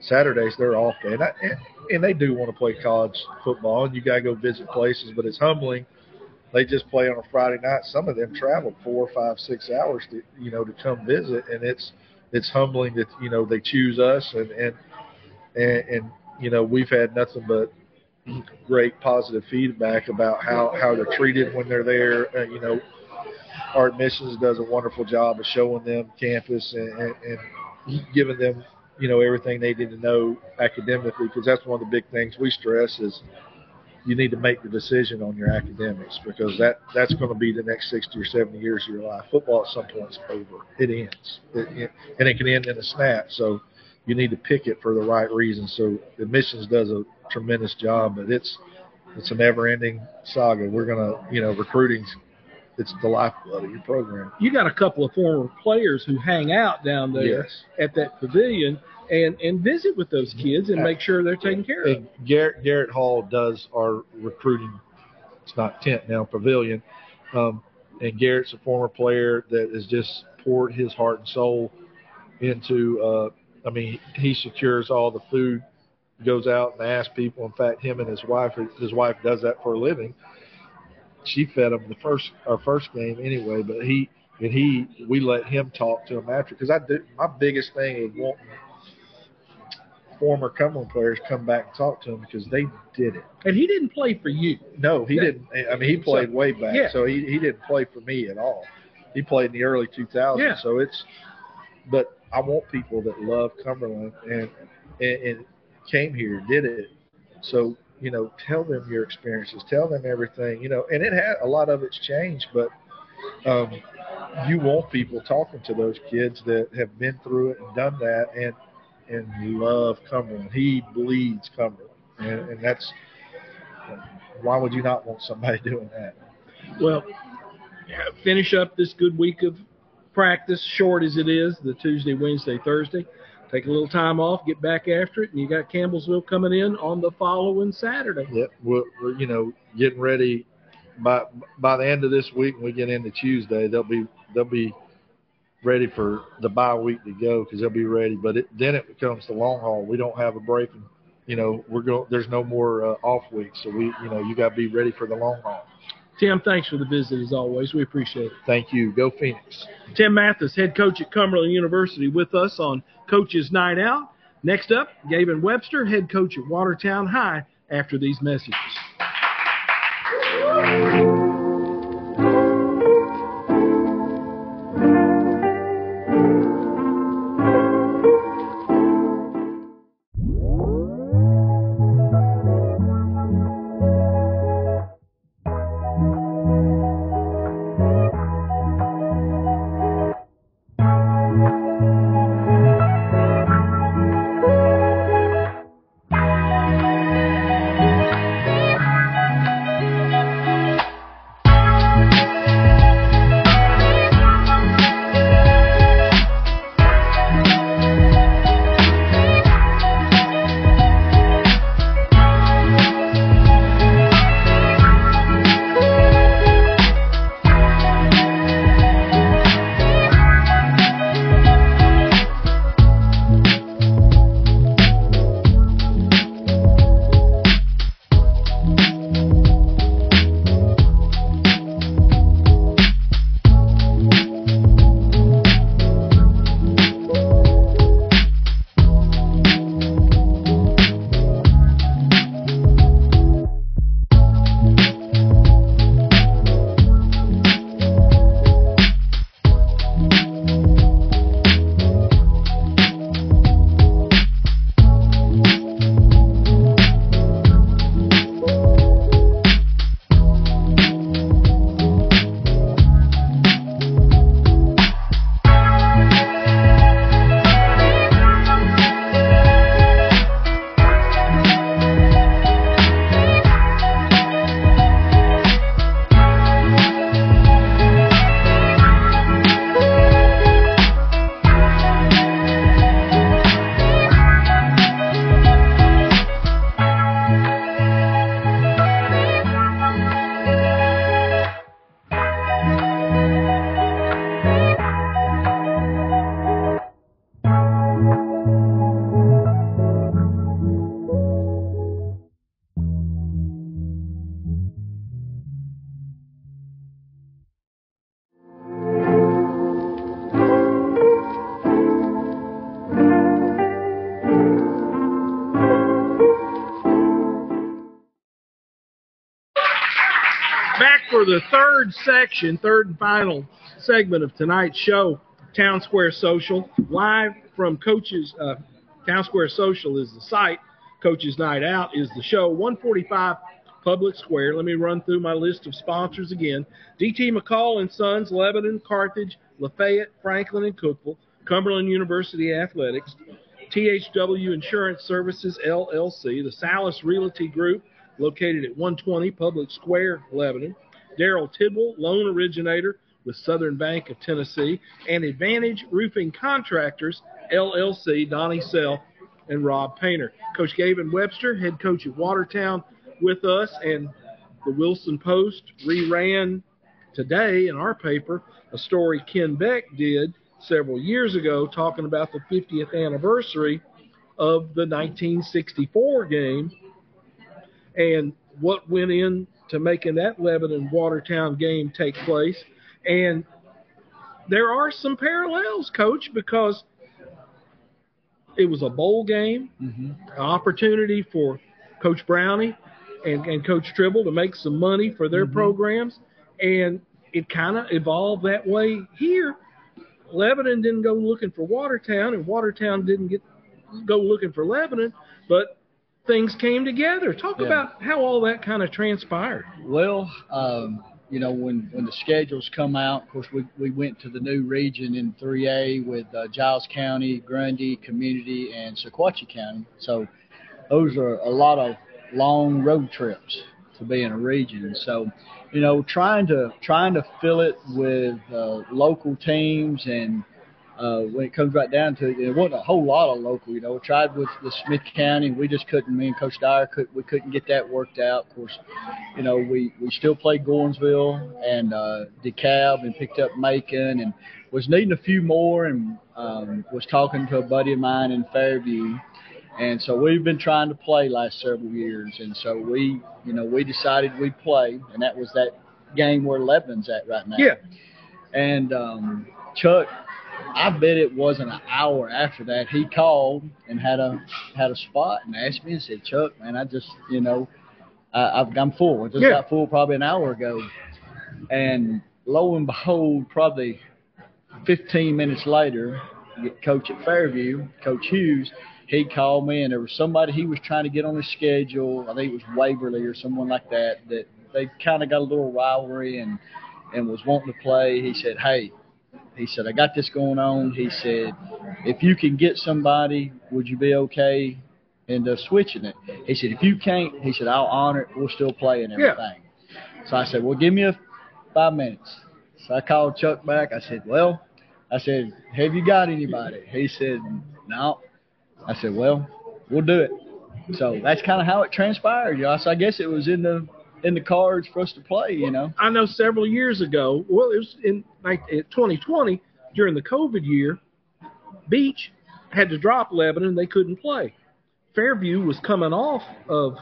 Saturdays they're off day, and, I, and and they do want to play college football, and you got to go visit places, but it's humbling. They just play on a Friday night. Some of them travel four, five, six hours to you know to come visit, and it's it's humbling that you know they choose us, and and and, and you know we've had nothing but great positive feedback about how how they're treated when they're there. Uh, you know, our admissions does a wonderful job of showing them campus and, and, and giving them you know everything they need to know academically because that's one of the big things we stress is you need to make the decision on your academics because that that's going to be the next 60 or 70 years of your life. Football at some point is over. It ends, it, it, and it can end in a snap. So you need to pick it for the right reasons. So admissions does a tremendous job, but it's it's a never-ending saga. We're gonna, you know, recruiting's it's the lifeblood of your program. You got a couple of former players who hang out down there Yes. at that pavilion and and visit with those kids and make sure they're taken care of. And Garrett Garrett Hall does our recruiting. It's not tent now, pavilion. Um, and Garrett's a former player that has just poured his heart and soul into. Uh, I mean, he secures all the food, goes out and asks people. In fact, him and his wife, his wife does that for a living. She fed him the first our first game anyway, but he and he we let him talk to him after because I do my biggest thing is wanting former Cumberland players come back and talk to him because they did it. And he didn't play for you. No, he Yeah. didn't. I mean, he played So- way back, yeah. so he he didn't play for me at all. He played in the early 2000s, Yeah. so it's. But I want people that love Cumberland and, and and came here, did it. So you know, tell them your experiences, tell them everything. You know, and it had a lot of it's changed, but um, you want people talking to those kids that have been through it and done that, and and love Cumberland. He bleeds Cumberland, and, and that's why would you not want somebody <laughs> doing that? Well, finish up this good week of practice, short as it is, the Tuesday, Wednesday, Thursday. Take a little time off, get back after it, and you got Campbellsville coming in on the following Saturday. Yep, we're, we're you know getting ready. By by the end of this week, when we get into Tuesday, they'll be they'll be ready for the bye week to go because they'll be ready. But it, then it becomes the long haul. We don't have a break. And, you know, we're going. There's no more uh, off weeks, so we you know you got to be ready for the long haul. Tim, thanks for the visit as always. We appreciate it. Thank you. Go Phoenix. Tim Mathis, head coach at Cumberland University, with us on Coach's Night Out. Next up, Gavin Webster, head coach at Watertown High, after these messages. For the third section, third and final segment of tonight's show, Town Square Social, live from Coach's. Uh, Town Square Social is the site. Coach's Night Out is the show. 145 Public Square. Let me run through my list of sponsors again. DT McCall and Sons, Lebanon, Carthage, Lafayette, Franklin, and Cookeville. Cumberland University Athletics. THW Insurance Services LLC. The Salas Realty Group, located at 120 Public Square, Lebanon. Daryl Tidwell, loan originator with Southern Bank of Tennessee, and Advantage Roofing Contractors, LLC, Donnie Sell and Rob Painter. Coach Gavin Webster, head coach at Watertown, with us, and the Wilson Post reran today in our paper a story Ken Beck did several years ago talking about the 50th anniversary of the 1964 game and what went in to making that Lebanon Watertown game take place. And there are some parallels, coach, because it was a bowl game, mm-hmm. an opportunity for Coach Brownie and, and Coach Tribble to make some money for their mm-hmm. programs. And it kind of evolved that way here. Lebanon didn't go looking for Watertown, and Watertown didn't get go looking for Lebanon, but things came together. Talk yeah. about how all that kind of transpired. Well, um, you know, when, when the schedules come out, of course, we, we went to the new region in 3A with uh, Giles County, Grundy, Community, and Sequatchie County. So those are a lot of long road trips to be in a region. So, you know, trying to trying to fill it with uh, local teams and uh, when it comes right down to it, it wasn't a whole lot of local. You know, we tried with the Smith County, we just couldn't. Me and Coach Dyer could we couldn't get that worked out. Of course, you know, we we still played Gordonsville and uh, DeKalb and picked up Macon and was needing a few more and um, was talking to a buddy of mine in Fairview. And so we've been trying to play last several years, and so we, you know, we decided we'd play, and that was that game where Lebanon's at right now. Yeah. And um, Chuck I bet it wasn't an hour after that he called and had a had a spot and asked me and said, Chuck, man, I just you know, I, I've, I'm full. I just Yeah. got full probably an hour ago, and lo and behold, probably 15 minutes later, coach at Fairview, Coach Hughes, he called me and there was somebody he was trying to get on his schedule. I think it was Waverly or someone like that. That they kind of got a little rivalry and and was wanting to play. He said, "Hey, he said, I got this going on. He said, if you can get somebody, would you be okay in uh, switching it? He said, if you can't, he said, I'll honor it. We'll still play and everything. Yeah. So I said, well, give me a five minutes. So I called Chuck back. I said, well, I said, have you got anybody? He said, no. I said, well, we'll do it. So that's kind of how it transpired. You know, so I guess it was in the in the cards for us to play. You know. I know several years ago, well, it was in 2020 during the COVID year, Beech had to drop Lebanon. They couldn't play. Fairview was coming off of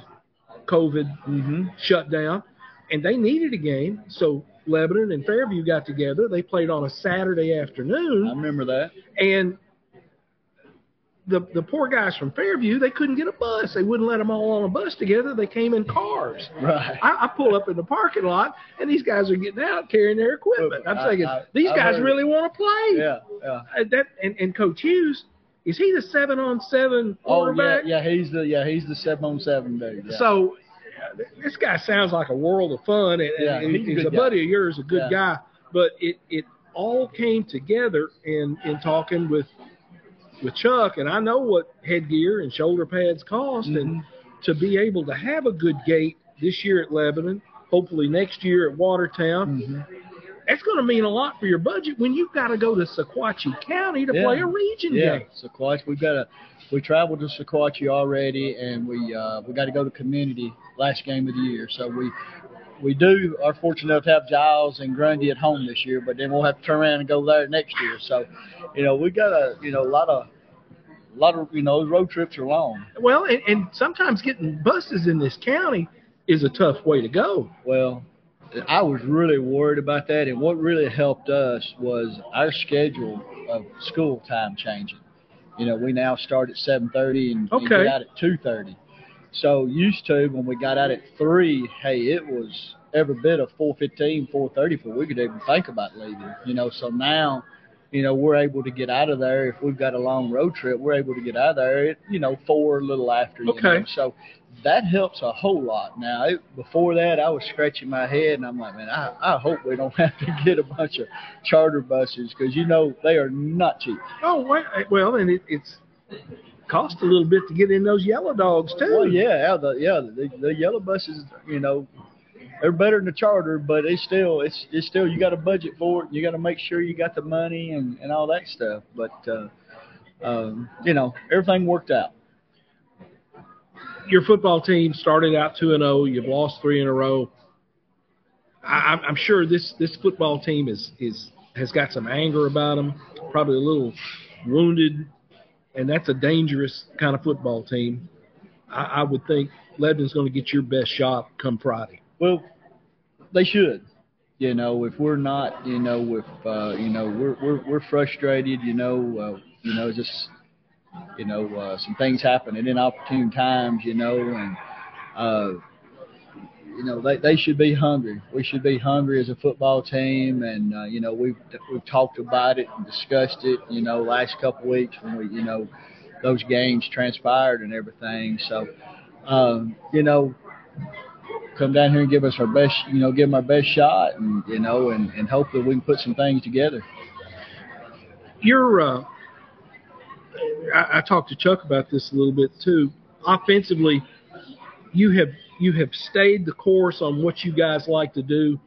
COVID Mm-hmm. shutdown, and they needed a game. So Lebanon and Fairview got together. They played on a Saturday afternoon. I remember that. and the the poor guys from Fairview they couldn't get a bus. They wouldn't let them all on a bus together. They came in cars. Right. I, I pull up in the parking lot, and these guys are getting out carrying their equipment. I'm I- thinking I- these guys really want to play. Yeah. Yeah. Uh, that and, and Coach Hughes is he the seven on seven Oh yeah, quarterback? yeah. yeah. He's the yeah he's the seven on seven dude. Yeah. So uh, this guy sounds like a world of fun, and, Yeah, and he's a he's, good a buddy of yours, a good Yeah. guy. But it it all came together in in talking with with Chuck, and I know what headgear and shoulder pads cost, and Mhm. to be able to have a good gate this year at Lebanon, hopefully next year at Watertown, Mhm. that's going to mean a lot for your budget when you've got to go to Sequatchie County to Yeah. play a region yeah, game. Sequatchie. We've got a we traveled to Sequatchie already, and we uh, we got to go to community last game of the year. So we we do are fortunate enough to have Giles and Grundy at home this year, but then we'll have to turn around and go there next year. So, you know, we got a you know a lot of a lot of you know road trips are long. Well, and, and sometimes getting buses in this county is a tough way to go. Well, I was really worried about that, and what really helped us was our schedule of school time changing. You know, we now start at 7:30 and, and get out at 2:30. So used to when we got out at three, hey, it was every bit of 4:15, 4:30 before we could even think about leaving. You know, so now. You know, we're able to get out of there. If we've got a long road trip, we're able to get out of there at, you know, four, a little after. You Okay. Know? So that helps a whole lot. Now, it, before that, I was scratching my head, and I'm like, man, I, I hope we don't <laughs> have to get a bunch of charter buses because you know they are not cheap. Oh, well, well and it, it's cost a little bit to get in those yellow dogs too. Well, yeah, yeah, the yeah the, the yellow buses, you know, they're better than the charter, but it's still it's it's still you got to budget for it. You got to make sure you got the money and and all that stuff. But uh, um, you know, everything worked out. Your football team started out two and zero. You've lost three in a row. I, I'm- I'm sure this this football team is is has got some anger about them, probably a little wounded, and that's a dangerous kind of football team. I, I would think Lebanon's going to get your best shot come Friday. Well, they should. You know, if we're not, you know, if uh, you know we're we're we're frustrated, you know, uh, you know, just you know, uh, some things happen at inopportune times, you know, and uh, you know they they should be hungry. We should be hungry as a football team, and uh, you know we've we've talked about it and discussed it, you know, last couple weeks when we, you know, those games transpired and everything. So, um, you know, come down here and give us our best, you know, give them our best shot, and you know, and and hope that we can put some things together. You're. Uh, I, I talked to Chuck about this a little bit too. Offensively, you have you have stayed the course on what you guys like to do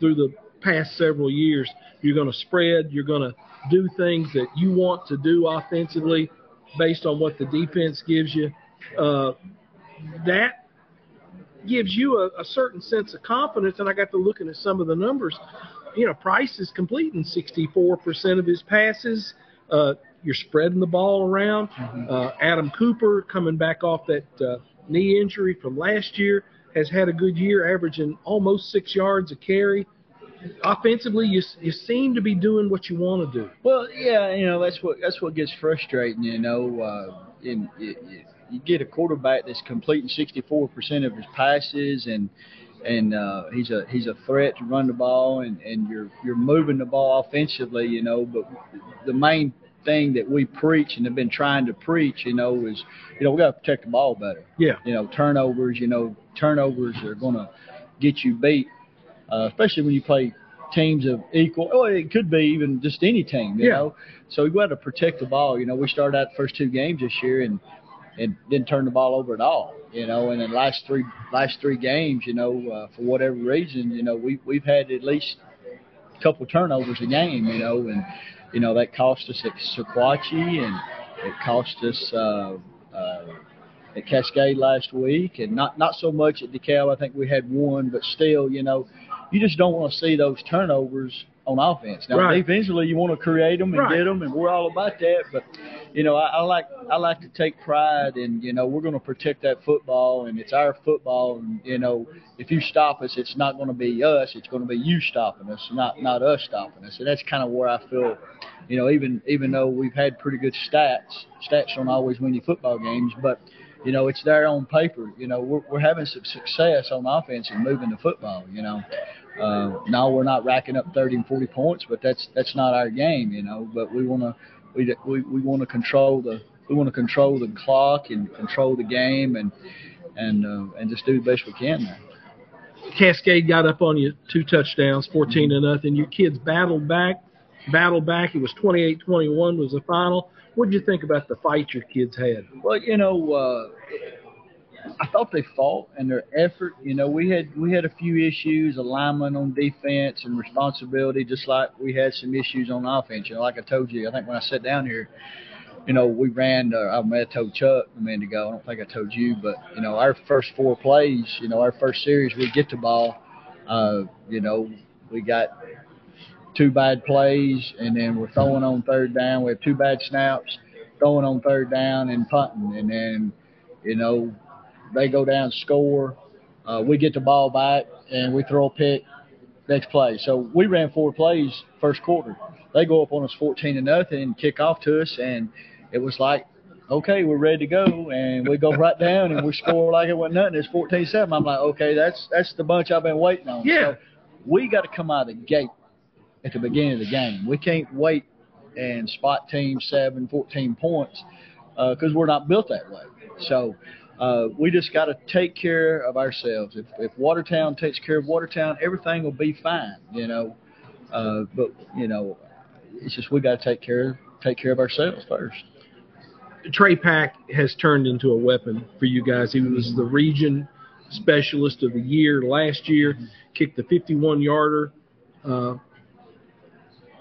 through the past several years. You're going to spread. You're going to do things that you want to do offensively based on what the defense gives you. Uh, that gives you a, a certain sense of confidence. And I got to looking at some of the numbers. You know, Price is completing 64% of his passes. Uh, you're spreading the ball around. Mm-hmm. Uh, Adam Cooper coming back off that uh, knee injury from last year has had a good year, averaging almost six yards a carry. Offensively, you you seem to be doing what you want to do. Well, yeah, you know that's what that's what gets frustrating. You know, uh, in, you, you get a quarterback that's completing 64% of his passes, and and uh, he's a he's a threat to run the ball, and, and you're you're moving the ball offensively. You know, but the main thing that we preach and have been trying to preach, you know, is you know we got to protect the ball better. Yeah. You know, turnovers. You know, turnovers are going to get you beat, uh, especially when you play teams of equal. Oh, it could be even just any team. You Yeah. know, so we got to protect the ball. You know, we started out the first two games this year and and didn't turn the ball over at all. You know, and the last three last three games, you know, uh, for whatever reason, you know, we we've had at least a couple turnovers a game. You know, and you know that cost us at Sequatchie and it cost us. Uh, uh, at Cascade last week, and not not so much at DeKalb. I think we had one, but still, you know, you just don't want to see those turnovers on offense. Now, Right. defensively, you want to create them and Right. get them, and we're all about that. But you know, I, I like I like to take pride in you know we're going to protect that football, and it's our football. And you know, if you stop us, it's not going to be us; it's going to be you stopping us, not not us stopping us. And that's kind of where I feel. You know, even even though we've had pretty good stats, stats don't always win you football games, but you know, it's there on paper. You know, we're, we're having some success on offense and moving the football. You know, uh, now we're not racking up 30 and 40 points, but that's that's not our game. You know, but we want to we we, we want to control the we want to control the clock and control the game and and uh, and just do the best we can there. Cascade got up on you two touchdowns, 14 to nothing. Your kids battled back, battled back. It was 28-21 was the final. What did you think about the fight your kids had? Well, you know, uh, I thought they fought and their effort. You know, we had we had a few issues, alignment on defense and responsibility, just like we had some issues on offense. You know, like I told you, I think when I sat down here, you know, we ran. Uh, I may have told Chuck a minute ago. I don't think I told you, but you know, our first four plays, you know, our first series, we get the ball. Uh, you know, we got two bad plays, and then we're throwing on third down. We have two bad snaps, throwing on third down and punting, and then you know they go down, score. Uh, we get the ball back, and we throw a pick. Next play. So we ran four plays first quarter. They go up on us 14 to nothing kick off to us, and it was like, okay, we're ready to go, and we go right down and we score like it wasn't nothing. It's 14-7. I'm like, okay, that's that's the bunch I've been waiting on. Yeah. So we got to come out of the gate at the beginning of the game. We can't wait and spot teams seven, 14 points because we're not built that way. So uh, we just got to take care of ourselves. If, if Watertown takes care of Watertown, everything will be fine, you know. Uh, but you know, it's just we got to take care take care of ourselves first. Trey Pack has turned into a weapon for you guys. He was the region specialist of the year last year, kicked the 51 yarder. Uh,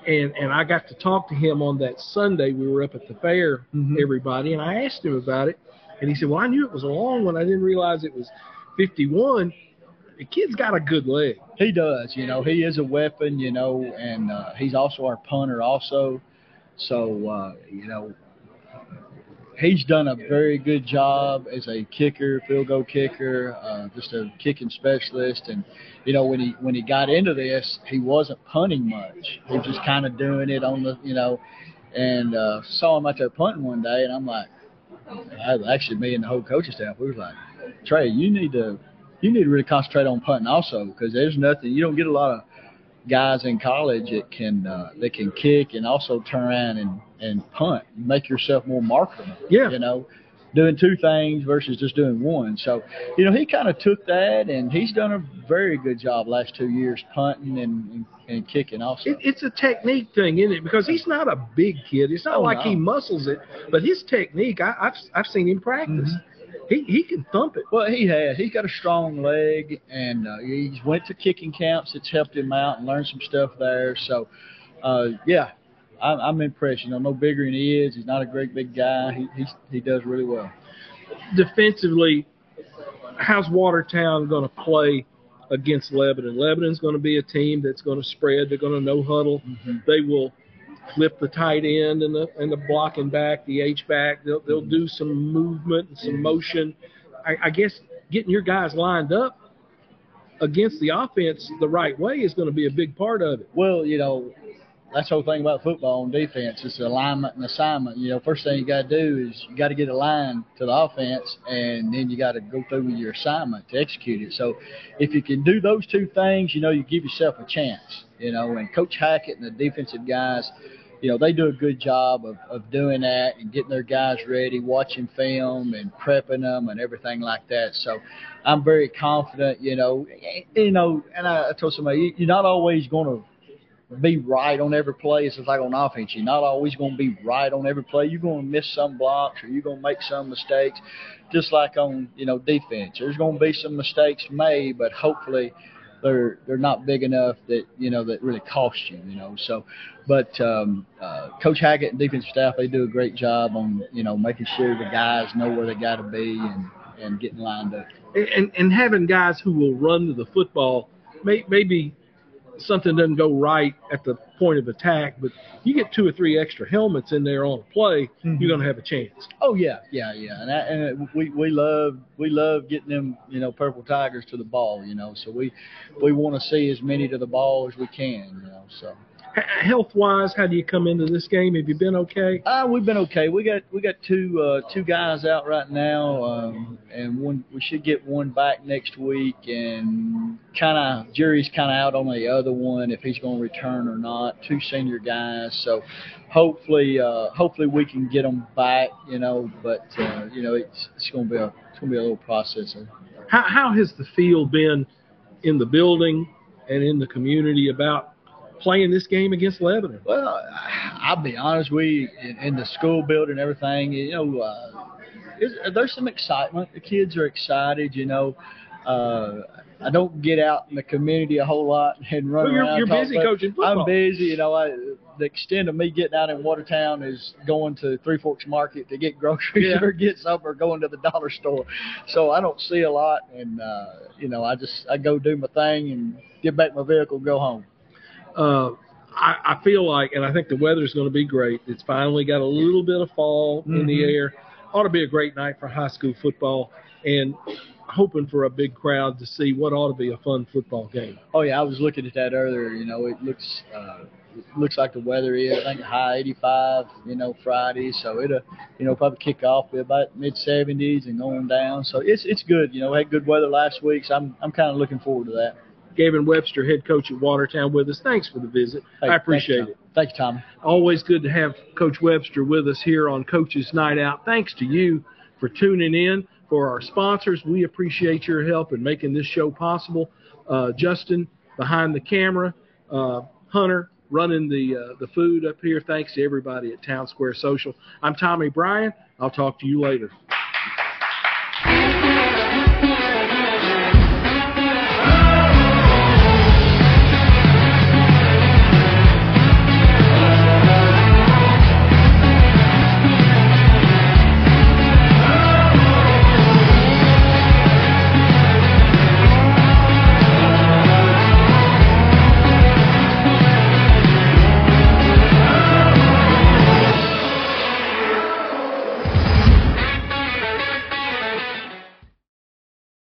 and, and I got to talk to him on that Sunday. We were up at the fair, Mhm. everybody, and I asked him about it. And he said, Well, I knew it was a long one. I didn't realize it was 51. The kid's got a good leg. He does, you know. He is a weapon, you know, and uh, he's also our punter, also. So, uh, you know, he's done a very good job as a kicker, field goal kicker, uh, just a kicking specialist. And you know, when he when he got into this, he wasn't punting much. He was just kind of doing it on the, you know, and uh, saw him out there punting one day, and I'm like, I, actually, me and the whole coaching staff, we was like, Trey, you need to you need to really concentrate on punting also because there's nothing you don't get a lot of guys in college that can uh, that can kick and also turn around and and punt. You make yourself more marketable. Yeah. You know, doing two things versus just doing one. So, you know, he kind of took that and he's done a very good job last two years punting and and, and kicking also. It, it's a technique thing, isn't it? Because he's not a big kid. It's not Oh, like no. he muscles it, but his technique, I, I've I've seen him practice. he he can thump it. Well, he has. He's got a strong leg, and uh, he's went to kicking camps. It's helped him out and learned some stuff there. So, uh, yeah, I'm, I'm impressed. You know, no bigger than he is. He's not a great big guy. He he, he does really well. Defensively, how's Watertown going to play against Lebanon? Lebanon's going to be a team that's going to spread. They're going to no huddle. Mm-hmm. They will flip the tight end and the and the blocking back, the H back. They'll they'll do some movement and some motion. I, I guess getting your guys lined up against the offense the right way is going to be a big part of it. Well, you know, that's the whole thing about football and defense. It's alignment and assignment. You know, first thing you got to do is you got to get aligned to the offense, and then you got to go through with your assignment to execute it. So, if you can do those two things, you know, you give yourself a chance. You know, and Coach Hackett and the defensive guys, you know, they do a good job of, of doing that and getting their guys ready, watching film and prepping them and everything like that. So I'm very confident, you know, you know, and I, I told somebody, you're not always going to be right on every play. It's just like on offense. You're not always going to be right on every play. You're going to miss some blocks or you're going to make some mistakes, just like on, you know, defense. There's going to be some mistakes made, but hopefully – they're they're not big enough that you know that really cost you. You know, so but um, uh, Coach Hackett and defensive staff they do a great job on you know making sure the guys know where they got to be and and getting lined up. And and having guys who will run to the football, may, maybe something doesn't go right at the point of attack, but you get two or three extra helmets in there on a play, Mhm. you're going to have a chance. Oh yeah, yeah, yeah, and, that, and we we love we love getting them you know purple tigers to the ball. You know, so we we want to see as many to the ball as we can. You know, so. Health wise, how do you come into this game? Have you been okay? Uh, we've been okay. We got we got two uh, two guys out right now, um, and one we should get one back next week. And kind of jury's kind of out on the other one if he's going to return or not. Two senior guys, so hopefully uh, hopefully we can get them back. You know, but uh, you know it's it's going to be a it's going to be a little process. How, how has the field been in the building and in the community about playing this game against Lebanon? Well, I'll be honest, we in, in the school building and everything, you know, uh, there's some excitement. The kids are excited, you know. Uh, I don't get out in the community a whole lot and run Well, you're- around. you're busy coaching football. I'm busy, you know. I, the extent of me getting out in Watertown is going to Three Forks Market to get <laughs> groceries Yeah. or get something, or going to the dollar store. So I don't see a lot, and uh, you know, I just I go do my thing and get back in my vehicle, and go home. Uh, I, I feel like, and I think the weather's going to be great. It's finally got a little bit of fall in the Mhm. air. Ought to be a great night for high school football, and hoping for a big crowd to see what ought to be a fun football game. Oh yeah, I was looking at that earlier. You know, it looks uh, it looks like the weather is. I think high 85. You know, Friday, so it'll you know probably kick off be about mid 70s and going down. So it's it's good. You know, we had good weather last week, so I'm I'm kind of looking forward to that. Gavin Webster, head coach at Watertown, with us. Thanks for the visit. Hey, I appreciate it. Tom. Thanks, Tommy. Always good to have Coach Webster with us here on Coach's Night Out. Thanks to you for tuning in. For our sponsors, we appreciate your help in making this show possible. Uh, Justin behind the camera, uh, Hunter running the uh, the food up here. Thanks to everybody at Town Square Social. I'm Tommy Bryan. I'll talk to you later.